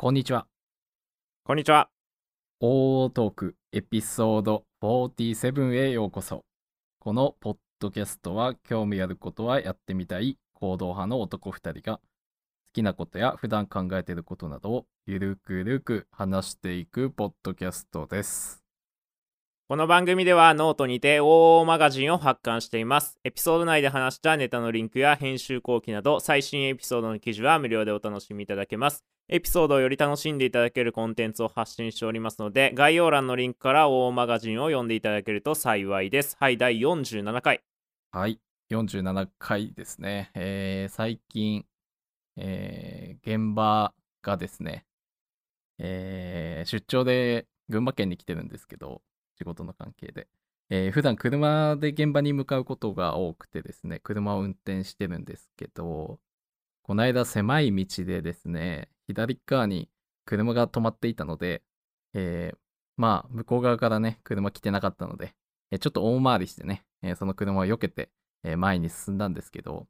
こんにちは。こんにちは。オートークエピソード47へようこそ。このポッドキャストは興味あることはやってみたい行動派の男2人が好きなことや普段考えていることなどをゆるくゆるく話していくポッドキャストです。この番組ではノートにて OO マガジンを発刊しています。エピソード内で話したネタのリンクや編集後期など最新エピソードの記事は無料でお楽しみいただけます。エピソードをより楽しんでいただけるコンテンツを発信しておりますので概要欄のリンクから OO マガジンを読んでいただけると幸いです。はい、第47回。はい、47回ですね。えー最近、えー現場がですね、えー出張で群馬県に来てるんですけど、仕事の関係で。えー普段車で現場に向かうことが多くてですね、車を運転してるんですけど、この間狭い道でですね、左側に車が止まっていたので、えーまあ、向こう側からね、車来てなかったので、えちょっと大回りしてね、えその車を避けて、え前に進んだんですけど、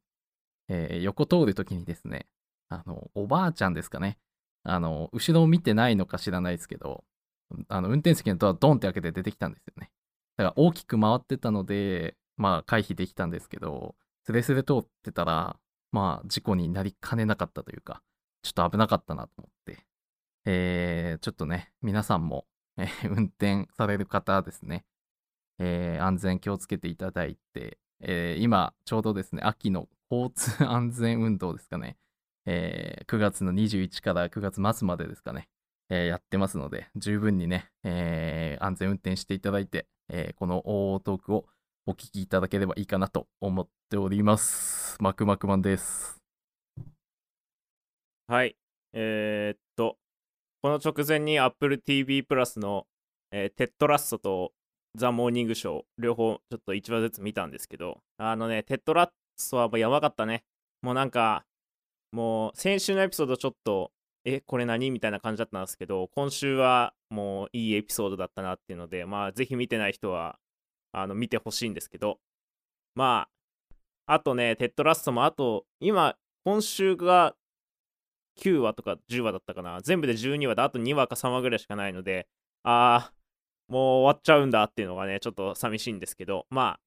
え横通るときにですね、あの、おばあちゃんですかね、あの、後ろを見てないのか知らないですけど、あの、運転席のドアドンって開けて出てきたんですよね。だから大きく回ってたので、まあ回避できたんですけど、スレスレ通ってたら、まあ事故になりかねなかったというか、ちょっと危なかったなと思って、えーちょっとね、皆さんも、えー運転される方ですね、えー安全気をつけていただいて、えー今ちょうどですね、秋の交通安全運動ですかね、えー9月の21から9月末までですかね、えーやってますので、十分にね、えー安全運転していただいて、えーこのトークをお聞きいただければいいかなと思っております。マクマクマンです。はい。えー、っと、この直前に Apple TV プラスの、えーテッドラッソとザ・モーニングショー、両方ちょっと1話ずつ見たんですけど、あのね、テッドラッソはもうやばかったね。もうなんか、もう先週のエピソードちょっと、え、これ何？みたいな感じだったんですけど、今週はもういいエピソードだったなっていうので、まあ、ぜひ見てない人は、あの、見てほしいんですけど、まあ、あとね、テッドラッソもあと、今、今週が9話とか10話だったかな。全部で12話であと2話か3話ぐらいしかないので、あー、もう終わっちゃうんだっていうのがね、ちょっと寂しいんですけど、まあ、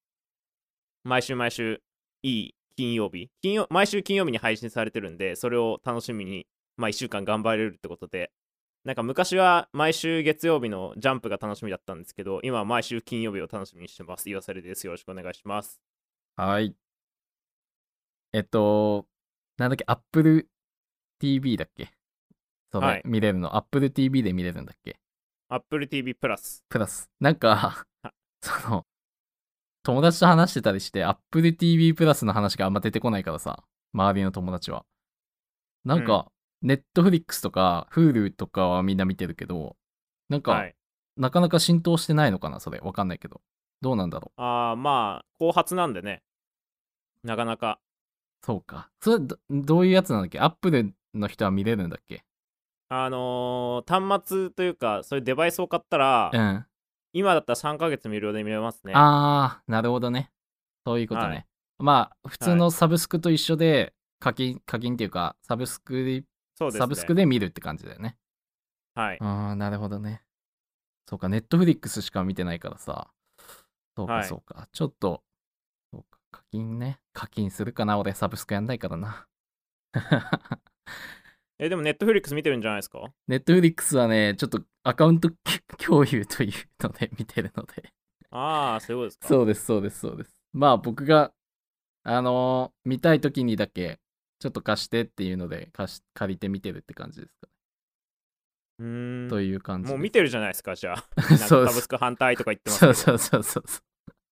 毎週毎週、いい金曜日、金曜毎週金曜日に配信されてるんで、それを楽しみに、まあ1週間頑張れるってことで、なんか昔は毎週月曜日のジャンプが楽しみだったんですけど、今は毎週金曜日を楽しみにしてます。岩されです。よろしくお願いします。はい。えっと、なんだっけ、Apple TV だっけ？それ、はい見れるの。Apple TV で見れるんだっけ？Apple TV プラス。プラス。なんかは、その、友達と話してたりして、Apple TV プラスの話があんま出てこないからさ、周りの友達は。なんか、Netflix とか Hulu とかはみんな見てるけど、なんか、はい。なかなか浸透してないのかな、それ。わかんないけど。どうなんだろう。あー、まあ、後発なんでね。なかなか。そうか。それど、どういうやつなんだっけ ?Apple の人は見れるんだっけ？あのー端末というか、そういうデバイスを買ったら、うん。今だったら3ヶ月無料で見れますね。あー、なるほどね。そういうことね。はいまあ、普通のサブスクと一緒で、課金、課金っていうか、サブスクで、そうですね。サブスクで見るって感じだよね。はい。あー、なるほどね。そうか、ネットフリックスしか見てないからさ。そうか、はいそうか。ちょっと、そうか、課金ね。課金するかな俺、サブスクやんないからな。え、でもネットフリックス見てるんじゃないですか？ネットフリックスはね、ちょっとアカウント 共有というので見てるので。ああ、そういうことですか？そうです、そうです、そうです。まあ僕が、あのー見たい時にだけ、ちょっと貸してっていうので貸し、借りて見てるって感じですかう。ん。という感じ。もう見てるじゃないですか、じゃあ。なんかそうサブスク反対とか言ってます。そうそうそうそう。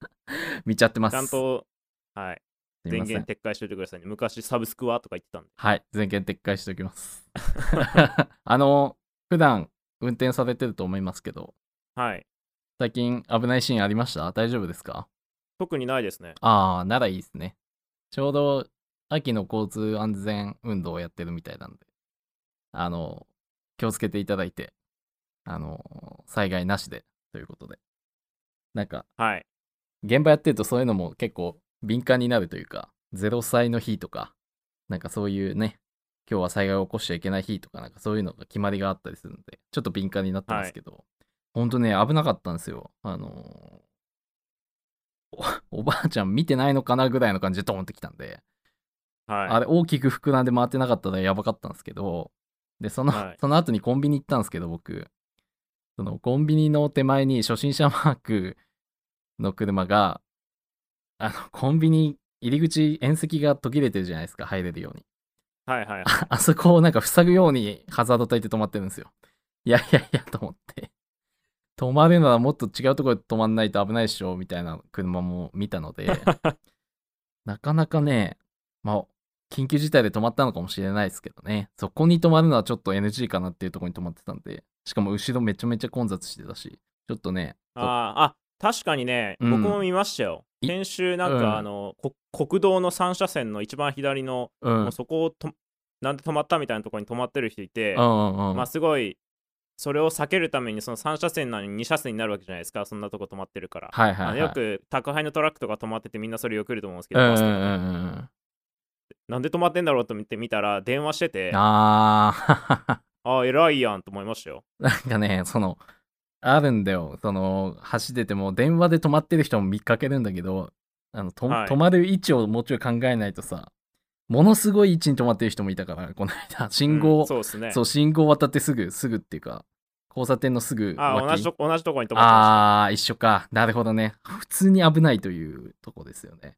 見ちゃってます。ちゃんと、はい。電すいません源撤回しておいてくださいね。昔サブスクはとか言ってたんで。はい、全権撤回しておきます。あのー普段運転されてると思いますけど、はい。最近危ないシーンありました？大丈夫ですか？特にないですね。ああ、ならいいですね。ちょうど秋の交通安全運動をやってるみたいなんで、あの、気をつけていただいて、あの、災害なしでということで。なんか、はい。現場やってるとそういうのも結構敏感になるというか、0歳の日とか、なんかそういうね、今日は災害を起こしちゃいけない日とか、なんかそういうのが決まりがあったりするので、ちょっと敏感になってますけど、ほんとね、危なかったんですよ。あのーお おばあちゃん見てないのかなぐらいの感じでドーンってきたんで、はい。あれ大きく膨らんで回ってなかったらやばかったんですけど、で、その、はい その後にコンビニ行ったんですけど、僕、そのコンビニの手前に初心者マークの車が、あの、コンビニ入り口、縁石が途切れてるじゃないですか、入れるように。はいはい。あ あそこをなんか塞ぐようにハザード焚いて止まってるんですよ。いやいやいやと思って。止まるならもっと違うところで止まんないと危ないっしょ、みたいな車も見たので、なかなかね、まあ、緊急事態で止まったのかもしれないですけどね。そこに止まるのはちょっと NG かなっていうところに止まってたんで、しかも後ろめちゃめちゃ混雑してたし、ちょっとね、そあーあ、確かにね、うん。僕も見ましたよ。い先週なんか、うん。あのこ国道の3車線の一番左の、うん、そこをとなんで止まったみたいなところに止まってる人いて、うんうん、まあすごいそれを避けるためにその3車線なのに2車線になるわけじゃないですか。そんなとこ止まってるから、はいはい、はい。よく宅配のトラックとか止まっててみんなそれよくると思うんですけど、うんうんうん。なんで止まってんだろうと見て見たら電話しててあー。ああ偉いやんと思いましたよなんかね、その、あるんだよ。その、走ってても、電話で止まってる人も見かけるんだけど、あの、とはい止まる位置をもうちょい考えないとさ、ものすごい位置に止まってる人もいたから、この間、信う号、んそうですねそう、信号渡ってすぐ、すぐっていうか、交差点のすぐあ脇同じと同じとこに止まってまあー、一緒か。なるほどね。普通に危ないというとこですよね。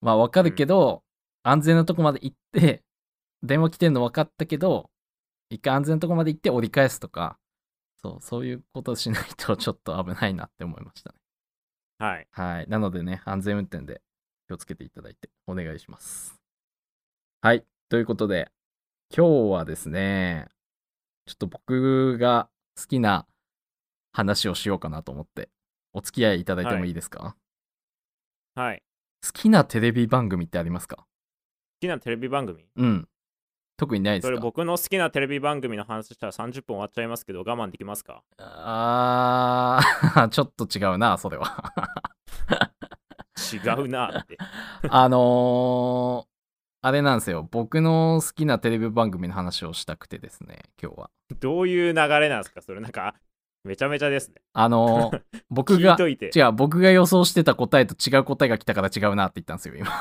まあ、わかるけど、安全なとこまで行って、電話来てんの分かったけど、一回安全なとこまで行って折り返すとか、そう、そういうことしないとちょっと危ないなって思いましたね。はいはい。なのでね、安全運転で気をつけていただいてお願いします。はい。ということで、今日はですね、ちょっと僕が好きな話をしようかなと思って、お付き合いいただいてもいいですか、はい好きなテレビ番組ってありますか？好きなテレビ番組？うん。特にないですか？それ僕の好きなテレビ番組の話したら30分終わっちゃいますけど我慢できますか？あー、ちょっと違うな、それは。違うなって あのー、あれなんですよ。僕の好きなテレビ番組の話をしたくてですね、今日は。どういう流れなんですか？それなんかめちゃめちゃですねあのー、僕が、違う、僕が予想してた答えと違う答えが来たから違うなって言ったんですよ、今。だ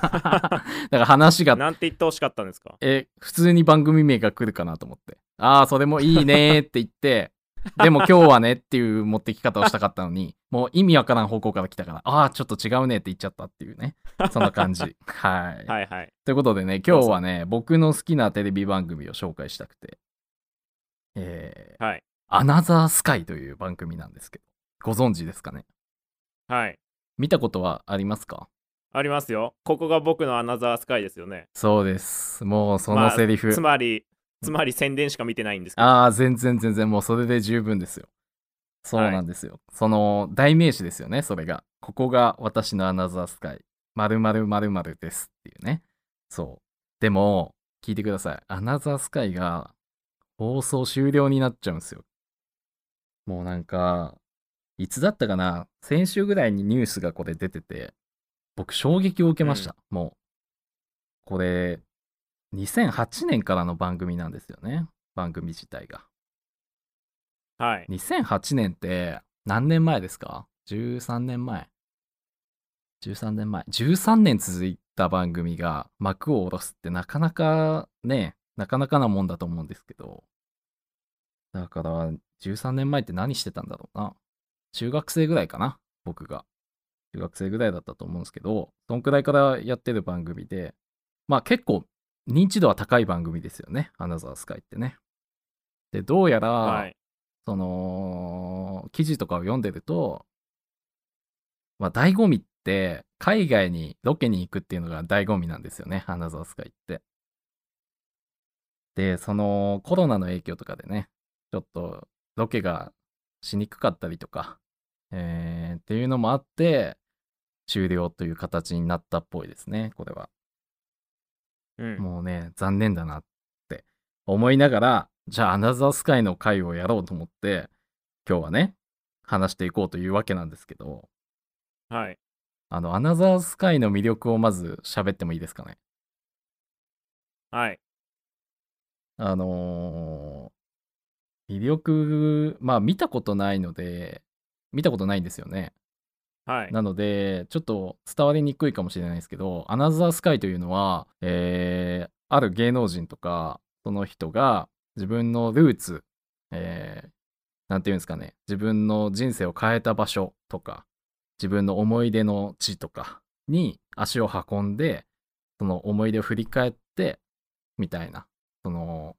から話が、なんて言ってほしかったんですか？え、普通に番組名が来るかなと思って。ああ、それもいいねーって言って、でも今日はねっていう持ってき方をしたかったのに、もう意味わからん方向から来たから、ああ、ちょっと違うねって言っちゃったっていうね。そんな感じ。はい。はいはいということでね、今日はね、僕の好きなテレビ番組を紹介したくて、えー、はいアナザースカイという番組なんですけど、ご存知ですかね？はい見たことはありますか？ありますよここが僕のアナザースカイですよねそうです。もうそまあのセリフ。つまりつまり宣伝しか見てないんですけどああ、全然全然もうそれで十分ですよ。そうなんですよ。その代名詞ですよね、それが。ここが私のアナザースカイ。〇〇〇〇ですっていうね。そう。でも、聞いてください。アナザースカイが放送終了になっちゃうんですよ。もうなんか、いつだったかな？先週ぐらいにニュースがこれ出てて、僕衝撃を受けました。もう。これ、2008年からの番組なんですよね。番組自体が。はい2008年って何年前ですか ?13 年前。13年前。13年続いた番組が幕を下ろすってなかなかね、なかなかなもんだと思うんですけど。だから、13年前って何してたんだろうな。中学生ぐらいかな僕が。中学生ぐらいだったと思うんですけど、そんくらいからやってる番組で、まあ結構認知度は高い番組ですよね。アナザースカイってね。で、どうやら、はいその記事とかを読んでると、まあ、醍醐味って海外にロケに行くっていうのが醍醐味なんですよね、アナザースカイって。で、そのコロナの影響とかでね、ちょっとロケがしにくかったりとか、えーっていうのもあって、終了という形になったっぽいですね、これは。うんもうね、残念だなって思いながら、じゃあ、アナザースカイの回をやろうと思って、今日はね、話していこうというわけなんですけど、はいあの、アナザースカイの魅力をまず喋ってもいいですかね？はいあのー、魅力、まあ見たことないので、見たことないんですよね。はい。なので、ちょっと伝わりにくいかもしれないですけど、アナザースカイというのは、えーある芸能人とか、その人が自分のルーツ、えーなんていうんですかね、自分の人生を変えた場所とか、自分の思い出の地とかに足を運んで、その思い出を振り返って、みたいな、その、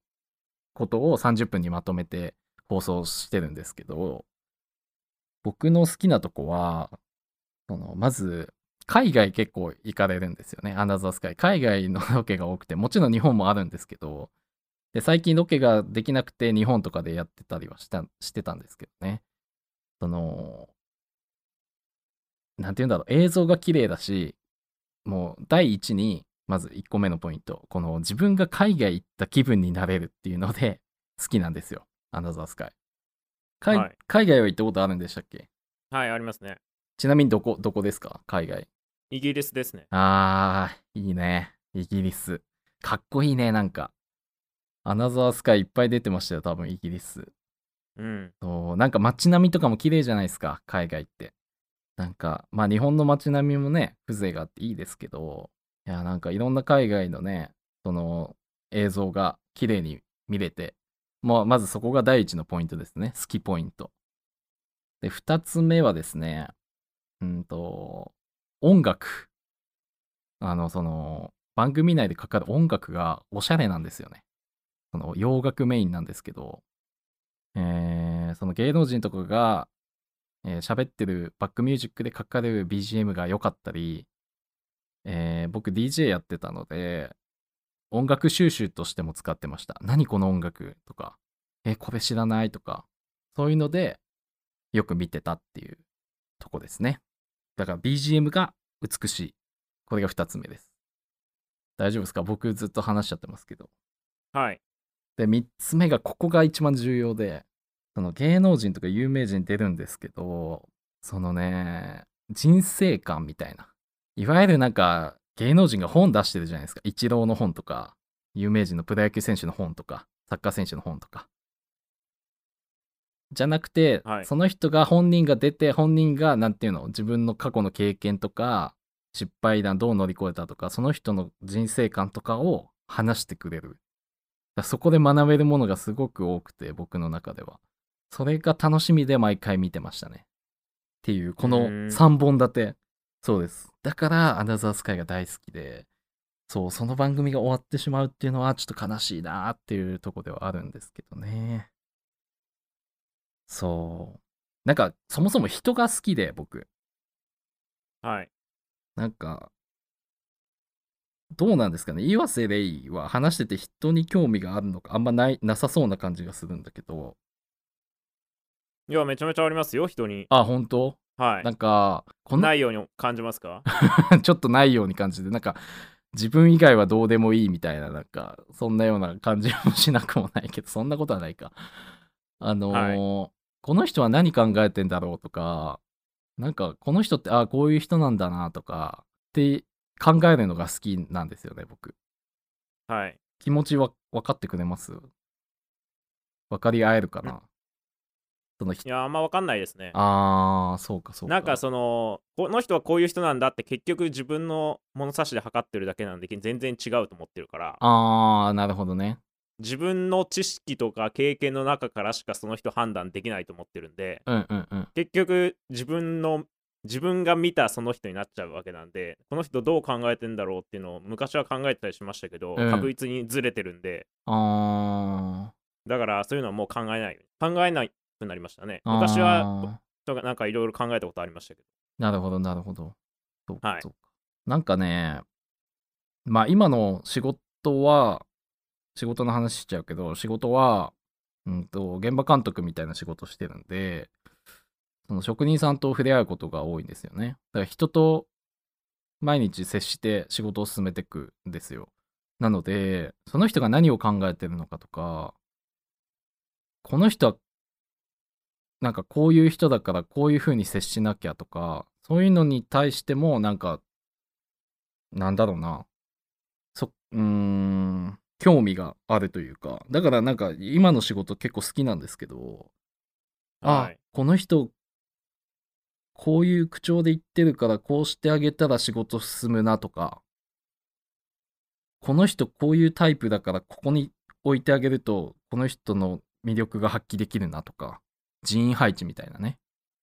ことを30分にまとめて放送してるんですけど、僕の好きなとこは、そのまず海外結構行かれるんですよね。アナザースカイ海外のロケが多くてもちろん日本もあるんですけどで最近ロケができなくて日本とかでやってたりはしたしてたんですけどね。そのなんて言うんだろう。映像が綺麗だしもう第一にまず1個目のポイントこの自分が海外行った気分になれるっていうので 好きなんですよアナザースカイ海はい海外は行ったことあるんでしたっけ？はい、ありますね。ちなみにどこどこですか？海外イギリスですね。あー、いいね。イギリス。かっこいいね、なんか。アナザースカイいっぱい出てましたよ、多分イギリス。うん。そう、なんか街並みとかも綺麗じゃないですか、海外って。なんか、まあ日本の街並みもね、風情があっていいですけど、いや、なんかいろんな海外のね、その映像が綺麗に見れて、まあまずそこが第一のポイントですね、好きポイント。で、二つ目はですね、うんと、音楽。あの、その、番組内でかかる音楽がおしゃれなんですよね。その洋楽メインなんですけど、えーその芸能人とかが、えー喋ってるバックミュージックでかかる BGM が良かったり、えー僕 DJ やってたので、音楽収集としても使ってました。何この音楽とか、え、これ知らないとか、そういうのでよく見てたっていうとこですね。だから BGM が美しい。これが2つ目です。大丈夫ですか？僕ずっと話しちゃってますけど。はい。で、3つ目がここが一番重要で、その芸能人とか有名人出るんですけど、そのね、人生観みたいな。いわゆるなんか芸能人が本出してるじゃないですか。イチローの本とか、有名人のプロ野球選手の本とか、サッカー選手の本とか。じゃなくて、はいその人が本人が出て、本人がなんていうの、自分の過去の経験とか、失敗談どう乗り越えたとか、その人の人生観とかを話してくれる。そこで学べるものがすごく多くて、僕の中では。それが楽しみで毎回見てましたね。っていう、このうーん3本立て。そうです。だから、アナザースカイが大好きで、そう、その番組が終わってしまうっていうのは、ちょっと悲しいなっていうとこではあるんですけどね。そう。なんか、そもそも人が好きで、僕。はい。なんか、どうなんですかね岩瀬レイは話してて人に興味があるのかあんまないなさそうな感じがするんだけど。いや、めちゃめちゃありますよ、人に。あ、本当？はい。なんか、このないように感じますか？ちょっとないように感じて、なんか、自分以外はどうでもいいみたいな、なんか、そんなような感じもしなくもないけど、そんなことはないか。あのーこの人は何考えてんだろうとか、なんか、この人って、あこういう人なんだなとか、って考えるのが好きなんですよね、僕。はい。気持ちは分かってくれます？分かり合えるかな？その人。いや、あんまわかんないですね。あー、そうかそうか。なんかその、この人はこういう人なんだって結局自分の物差しで測ってるだけなんで全然違うと思ってるから、あー、なるほどね。自分の知識とか経験の中からしかその人判断できないと思ってるんで、うんうんうん。結局自分の自分が見たその人になっちゃうわけなんでこの人どう考えてんだろうっていうのを昔は考えてたりしましたけど、うん確実にずれてるんであだからそういうのはもう考えない考えないくなりましたねー。昔はあとかなんかいろいろ考えたことありましたけどーなるほど、なるほど。そうか、はいそうか。なんかね、まあ今の仕事は、仕事の話しちゃうけど、仕事は、うんと、現場監督みたいな仕事してるんで、その職人さんと触れ合うことが多いんですよね。だから人と毎日接して仕事を進めていくんですよ。なので、その人が何を考えてるのかとか、この人はなんかこういう人だからこういう風に接しなきゃとか、そういうのに対してもなんか、なんだろうな。そ、うーん、興味があるというか、だからなんか今の仕事結構好きなんですけど、あ、はい。この人、こういう口調で言ってるからこうしてあげたら仕事進むなとか、この人こういうタイプだからここに置いてあげるとこの人の魅力が発揮できるなとか、人員配置みたいなね。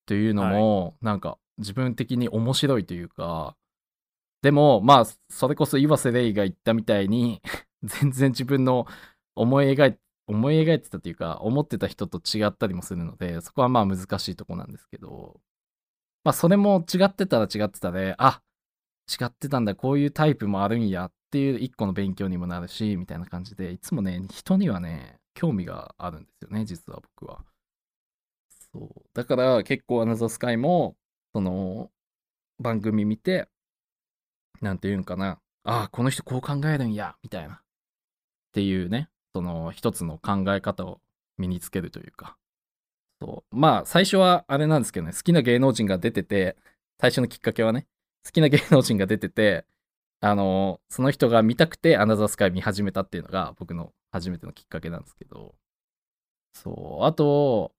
というのも、なんか自分的に面白いというか、でもまあそれこそ岩瀬レイが言ったみたいに 全然自分の思い描い思い描いてたというか思ってた人と違ったりもするのでそこはまあ難しいとこなんですけどまあそれも違ってたら違ってたであ違ってたんだこういうタイプもあるんやっていう一個の勉強にもなるしみたいな感じでいつもね人にはね興味があるんですよね実は僕はそう。だから結構アナザースカイもその番組見てなんていうんかな。ああこの人こう考えるんやみたいな。っていうね。その一つの考え方を身につけるというか。そう。まあ最初はあれなんですけどね。好きな芸能人が出てて最初のきっかけはね。好きな芸能人が出ててあのその人が見たくてアナザースカイ見始めたっていうのが僕の初めてのきっかけなんですけど。そう。あと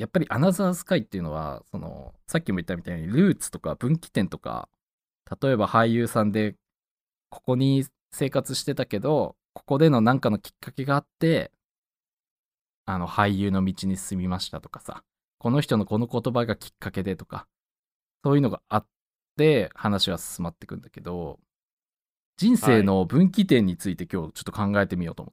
やっぱりアナザースカイっていうのはそのさっきも言ったみたいにルーツとか分岐点とか例えば俳優さんでここに生活してたけどここでの何かのきっかけがあってあの俳優の道に進みましたとかさこの人のこの言葉がきっかけでとかそういうのがあって話は進まっていくんだけど人生の分岐点について今日ちょっと考えてみようと思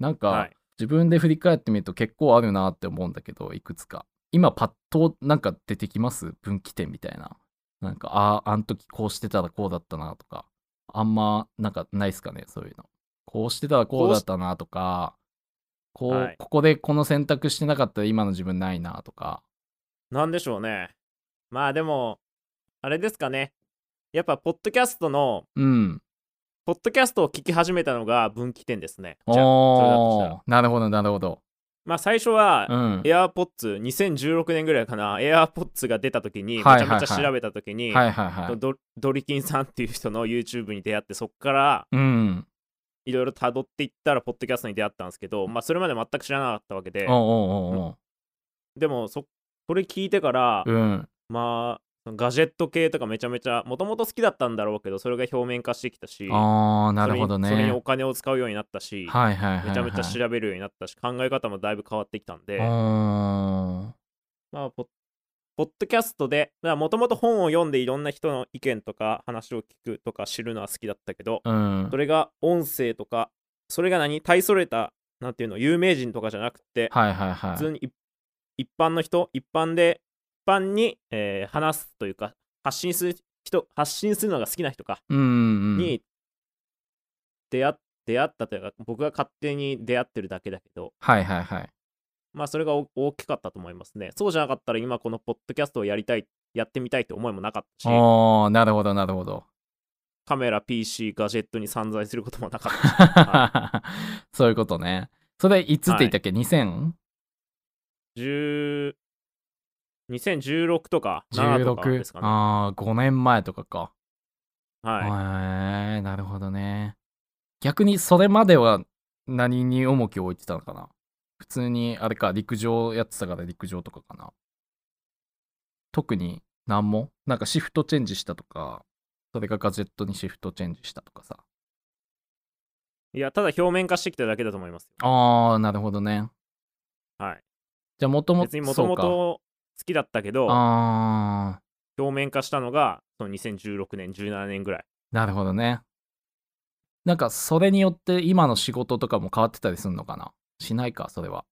う。なんか、はい自分で振り返ってみると結構あるなって思うんだけどいくつか。今パッとなんか出てきます？分岐点みたいな。なんかあああん時こうしてたらこうだったなとか。あんまなんかないっすかねそういうの。こうしてたらこうだったなとか。こう、はい。ここでこの選択してなかったら今の自分ないなとか。なんでしょうね。まあでも、あれですかね。やっぱ、ポッドキャストの、うんポッドキャストを聞き始めたのが分岐点ですね。じゃあ、なるほどなるほど。まあ最初は、うん。エアーポッツ2016年ぐらいかな、エアーポッツが出た時に、めちゃめちゃ調べた時に、はいはいはい。ドドリキンさんっていう人の YouTube に出会って、そこからうん。いろいろ辿っていったら、ポッドキャストに出会ったんですけど、まあそれまで全く知らなかったわけで。おう、おうおうおう。でもそ、それ聞いてから、うん。まあ、ガジェット系とかめちゃめちゃ、もともと好きだったんだろうけど、それが表面化してきたし、ああなるほどそれにそれにねお金を使うようになったし、はいはいはいはい。めちゃめちゃ調べるようになったし、考え方もだいぶ変わってきたんで、まあ、ポッポッドキャストで、もともと本を読んでいろんな人の意見とか話を聞くとか知るのは好きだったけど、うん。それが音声とか、それが何大それた、なんていうの、有名人とかじゃなくて、はいはいはい。普通に一一般の人、一般で、一般に、えー話すというか、発信する人、発信するのが好きな人か、に出会っ出会ったというか、僕が勝手に出会ってるだけだけど、はいはいはい。まあそれがお大きかったと思いますね。そうじゃなかったら今このポッドキャストをやりたい、やってみたいって思いもなかったし、おーなるほどなるほど。カメラ、PC、ガジェットに散在することもなかったし、そういうことね。それいつって言ったっけ、2016 10 2016とか7とかですかね。ああ5年前とかか。はい。へえなるほどね。逆にそれまでは何に重きを置いてたのかな？普通にあれか陸上やってたから陸上とかかな。特に何も？なんかシフトチェンジしたとかそれがガジェットにシフトチェンジしたとかさ。いや、ただ表面化してきただけだと思いますよ。ああなるほどね。はい。じゃあもともと別にもともと好きだったけど、ああ表面化したのがその2016年、17年ぐらい。なるほどねなんかそれによって今の仕事とかも変わってたりするのかな？しないかそれは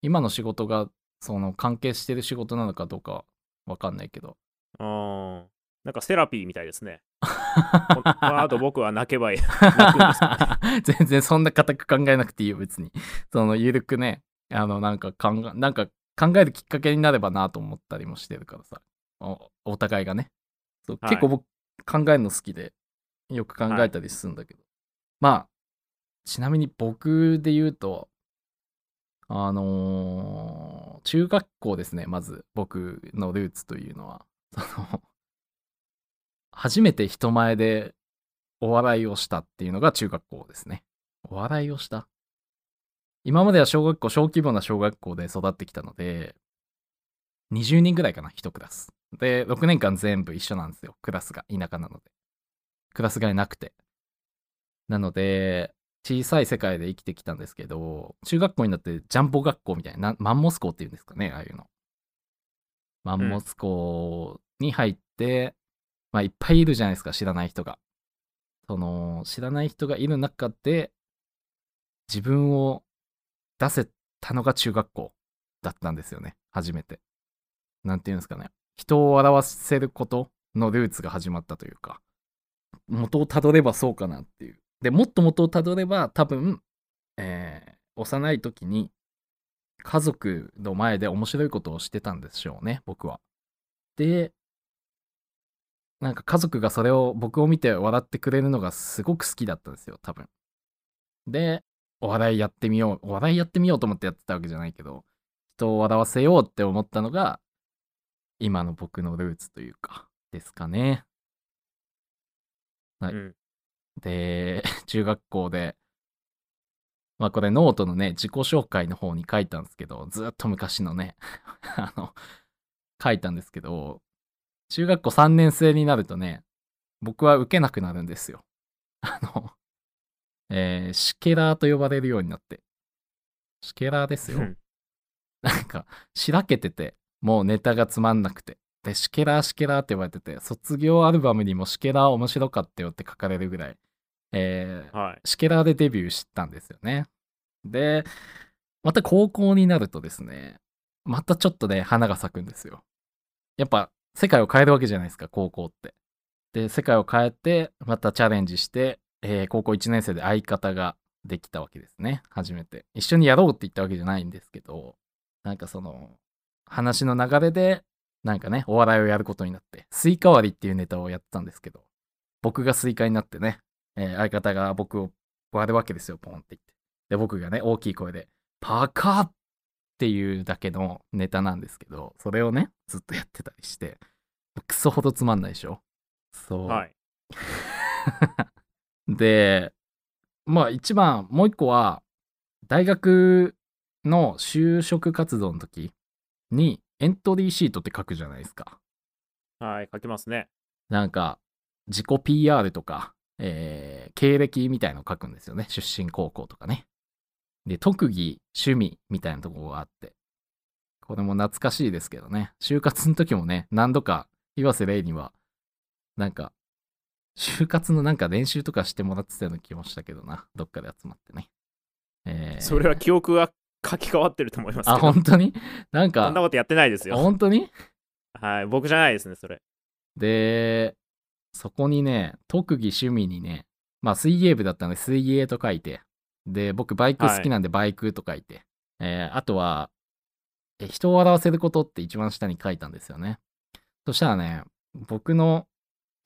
今の仕事がその関係してる仕事なのかどうかわかんないけどあーなんかセラピーみたいですね。こ この後僕は泣けばいい。ね。全然そんな固く考えなくていいよ別にそのゆるくねあのなんか考えなんか考えるきっかけになればなと思ったりもしてるからさ。おお互いがね。そう、はい。結構僕考えるの好きでよく考えたりするんだけど、まあちなみに僕で言うとあのー中学校ですねまず僕のルーツというのは。その初めて人前でお笑いをしたっていうのが中学校ですね。お笑いをした？今までは小学校、小規模な小学校で育ってきたので、20人ぐらいかな、一クラス。で、6年間全部一緒なんですよ、クラスが、田舎なので。クラス替えなくて。なので、小さい世界で生きてきたんですけど、中学校になってジャンボ学校みたいな、なマンモス校っていうんですかね、ああいうの。マンモス校に入って、まあいっぱいいるじゃないですか、知らない人が。その、知らない人がいる中で、自分を出せたのが中学校だったんですよね、初めて。なんていうんですかね。人を笑わせることのルーツが始まったというか、元をたどればそうかなっていう。で、もっと元をたどれば、多分、えー幼い時に家族の前で面白いことをしてたんでしょうね、僕は。で、なんか家族がそれを僕を見て笑ってくれるのがすごく好きだったんですよ、多分。で、お笑いやってみよう、お笑いやってみようと思ってやってたわけじゃないけど、人を笑わせようって思ったのが、今の僕のルーツというか、ですかね。はいうん。で、中学校で、まあこれノートのね、自己紹介の方に書いたんですけど、ずっと昔のね、あの、書いたんですけど、中学校3年生になるとね、僕は受けなくなるんですよ。あの、えーシケラーと呼ばれるようになって。シケラーですよ。なんか、しらけてて、もうネタがつまんなくて。で、シケラーシケラーって呼ばれてて、卒業アルバムにもシケラー面白かったよって書かれるぐらい、えーはい。シケラーでデビューしたんですよね。で、また高校になるとですね、またちょっとね、花が咲くんですよ。やっぱ、世界を変えるわけじゃないですか、高校って。で、世界を変えて、またチャレンジして、えー高校1年生で相方ができたわけですね、初めて。一緒にやろうって言ったわけじゃないんですけど、なんかその、話の流れで、なんかね、お笑いをやることになって、スイカ割りっていうネタをやってたんですけど、僕がスイカになってね、えー相方が僕を割るわけですよ、ポンって言って。で、僕がね、大きい声で、パカッっていうだけのネタなんですけど、それをね、ずっとやってたりして、クソほどつまんないでしょ？そう。はい。で、まあ一番、もう一個は、大学の就職活動の時にエントリーシートって書くじゃないですか。はい。書きますね。なんか、自己 PR とか、えー経歴みたいの書くんですよね。出身高校とかね。で、特技、趣味みたいなところがあって。これも懐かしいですけどね。就活の時もね、何度か岩瀬レイには、なんか、就活のなんか練習とかしてもらってたような気もしたけどな。どっかで集まってね。えーそれは記憶が書き換わってると思いますけど。あ、本当に？なんか、そんなことやってないですあよ。本当に？はい。僕じゃないですね、それ。で、そこにね、特技趣味にね、まあ水泳部だったので水泳と書いて、で、僕バイク好きなんでバイクと書いて、えーあとは、え人を笑わせることって一番下に書いたんですよね。そしたらね、僕の、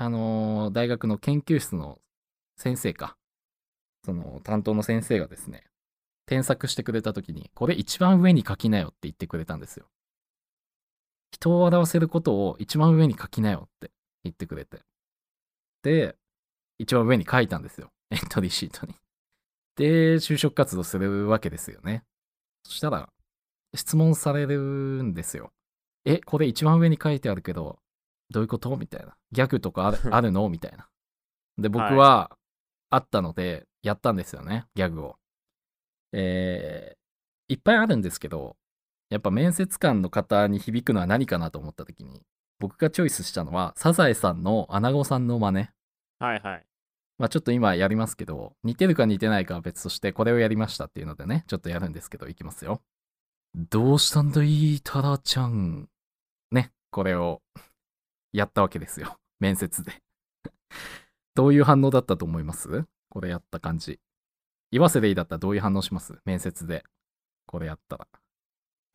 あのー大学の研究室の先生か、その担当の先生がですね、添削してくれた時に、これ一番上に書きなよって言ってくれたんですよ。人を笑わせることを一番上に書きなよって言ってくれて。で、一番上に書いたんですよ。エントリーシートに。で、就職活動するわけですよね。そしたら、質問されるんですよ。え、これ一番上に書いてあるけど、どういうこと？みたいな。ギャグとかある あるの？みたいな。で、僕はいは、あったので、やったんですよね、ギャグを。えー、いっぱいあるんですけど、やっぱ面接官の方に響くのは何かなと思った時に、僕がチョイスしたのは、サザエさんのアナゴさんの真似。はいはい。まあちょっと今やりますけど、似てるか似てないかは別として、これをやりましたっていうのでね、ちょっとやるんですけど、いきますよ。どうしたんだい、タラちゃん。ね、これをやったわけですよ。面接で。どういう反応だったと思います？これやった感じ。岩瀬でいいだったらどういう反応します？面接で。これやったら。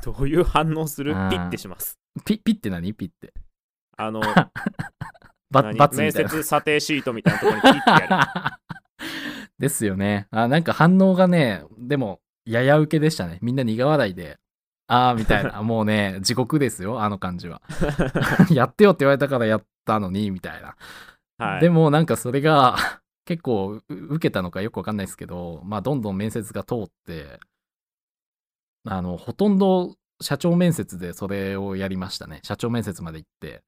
どういう反応する？ピッてします。ピピって何？ピって。あの、バ何？バツみたいな。面接査定シートみたいなところにピッてやる。ですよね。あ、なんか反応がね、でも、やや受けでしたね。みんな苦笑いで、あーみたいな。もうね、地獄ですよ、あの感じは。やってよって言われたからやったのに、みたいな。はい。でもなんかそれが、結構う受けたのかよくわかんないですけど、まあ、どんどん面接が通って、あの、ほとんど社長面接でそれをやりましたね。社長面接まで行って、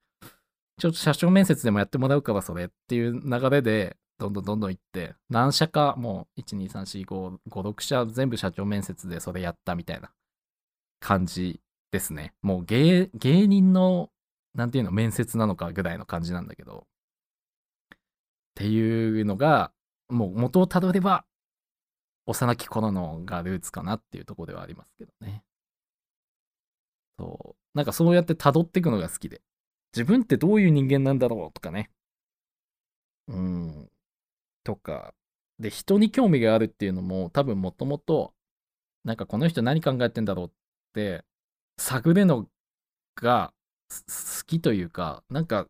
ちょっと社長面接でもやってもらうからそれっていう流れで、どんどんどんどん行って、何社かもう、1、2、3、4、5、5、6社全部社長面接でそれやったみたいな感じですね。もう芸芸人の、なんていうの、面接なのかぐらいの感じなんだけど、っていうのが、もう元をたどれば、幼き頃のがルーツかなっていうとこではありますけどね。そう。なんかそうやって辿っていくのが好きで。自分ってどういう人間なんだろうとかね。うん。とか。で、人に興味があるっていうのも多分もともと、なんかこの人何考えてんだろうって、探るのが好きというか、なんか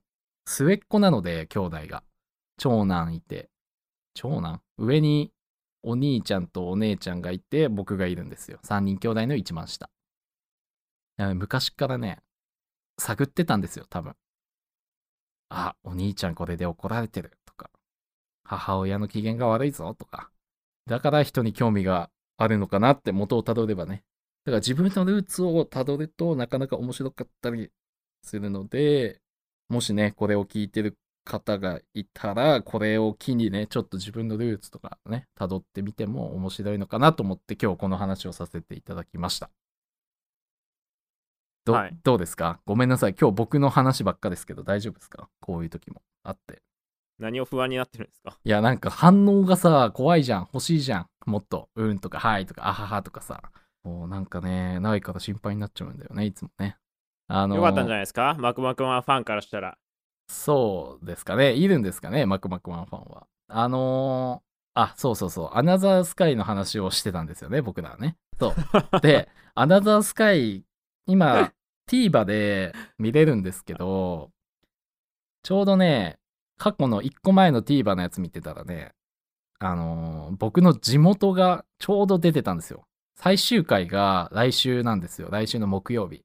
末っ子なので、兄弟が。長男いて。長男？上にお兄ちゃんとお姉ちゃんがいて、僕がいるんですよ。3人兄弟の一番下。昔からね、探ってたんですよ、多分。あ、お兄ちゃんこれで怒られてるとか、母親の機嫌が悪いぞとか、だから人に興味があるのかなって元をたどればね。だから自分のルーツをたどるとなかなか面白かったりするので、もしね、これを聞いてる方がいたら、これを機にね、ちょっと自分のルーツとかね、たどってみても面白いのかなと思って今日この話をさせていただきました。ど,、はいどうですか？ごめんなさい。今日僕の話ばっかですけど大丈夫ですか？こういう時もあって。何を不安になってるんですか？いや、なんか反応がさ、怖いじゃん。欲しいじゃん。もっと、うんとか、はいとか、あははとかさ。もうなんかね、ないから心配になっちゃうんだよね、いつもね。あのよかったんじゃないですか？マクマクマンファンからしたら。そうですかね。いるんですかね、マクマクワンファンは。あのーあ、そうそうそう、アナザースカイの話をしてたんですよね、僕らはね。そう。で、アナザースカイ、今、TVer で見れるんですけど、ちょうどね、過去の1個前の TVer のやつ見てたらね、あのー僕の地元がちょうど出てたんですよ。最終回が来週なんですよ。来週の木曜日。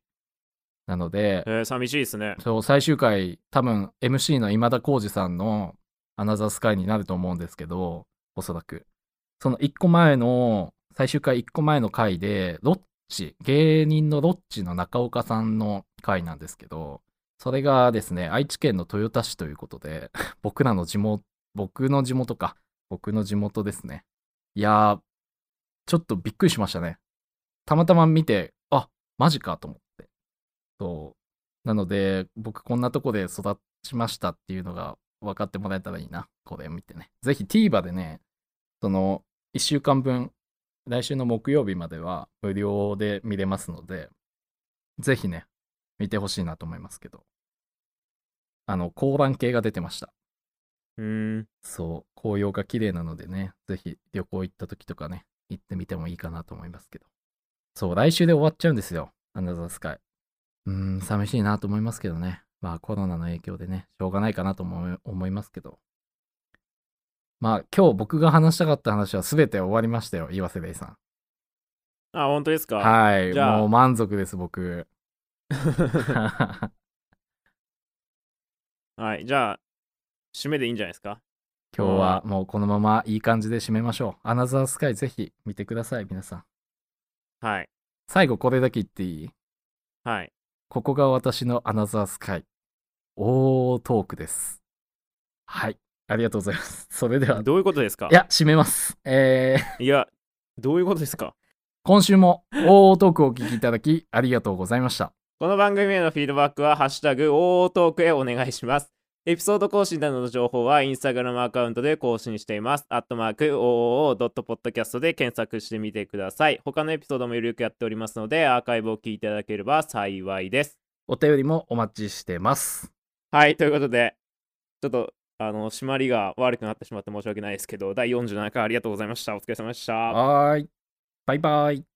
なので、えー、寂しいですね。そう、最終回、多分 MC の今田耕司さんのアナザースカイになると思うんですけど、おそらく。その1個前の、最終回1個前の回で、ロッチ、芸人のロッチの中岡さんの回なんですけど、それがですね、愛知県の豊田市ということで、僕らの地元、僕の地元か、僕の地元ですね。いやー、ちょっとびっくりしましたね。たまたま見て、あ、マジかと思って。そう。なので、僕こんなとこで育ちましたっていうのが分かってもらえたらいいな。これを見てね。ぜひ TVer でね、その1週間分、来週の木曜日までは無料で見れますので、ぜひね、見てほしいなと思いますけど。あの、高覧系が出てました。うーん。そう、紅葉が綺麗なのでね、ぜひ旅行行った時とかね、行ってみてもいいかなと思いますけど。そう、来週で終わっちゃうんですよ、アナザースカイ。うーん、寂しいなと思いますけどね。まあコロナの影響でね、しょうがないかなと思い思いますけど。まあ今日僕が話したかった話は全て終わりましたよ、岩瀬レイさん。あ、本当ですか？はい、じゃあもう満足です、僕。はい。じゃあ、締めでいいんじゃないですか？今日はもうこのままいい感じで締めましょう。アナザースカイぜひ見てください、皆さん。はい。最後これだけ言っていい？はい。ここが私のアナザースカイ。大トークです。はい。ありがとうございます。それでは、どういうことですか？いや、締めます。えー、いや、どういうことですか？今週も大トークをお聞きいただき、ありがとうございました。この番組へのフィードバックは、ハッシュタグ、オートークへお願いします。エピソード更新などの情報は、インスタグラムアカウントで更新しています。アットマーク、OOO.podcast で検索してみてください。他のエピソードもゆるくやっておりますので、アーカイブを聞いていただければ幸いです。お便りもお待ちしてます。はい、ということで、ちょっと、あの、締まりが悪くなってしまって申し訳ないですけど、第47回ありがとうございました。お疲れ様でした。はーい。バイバイ。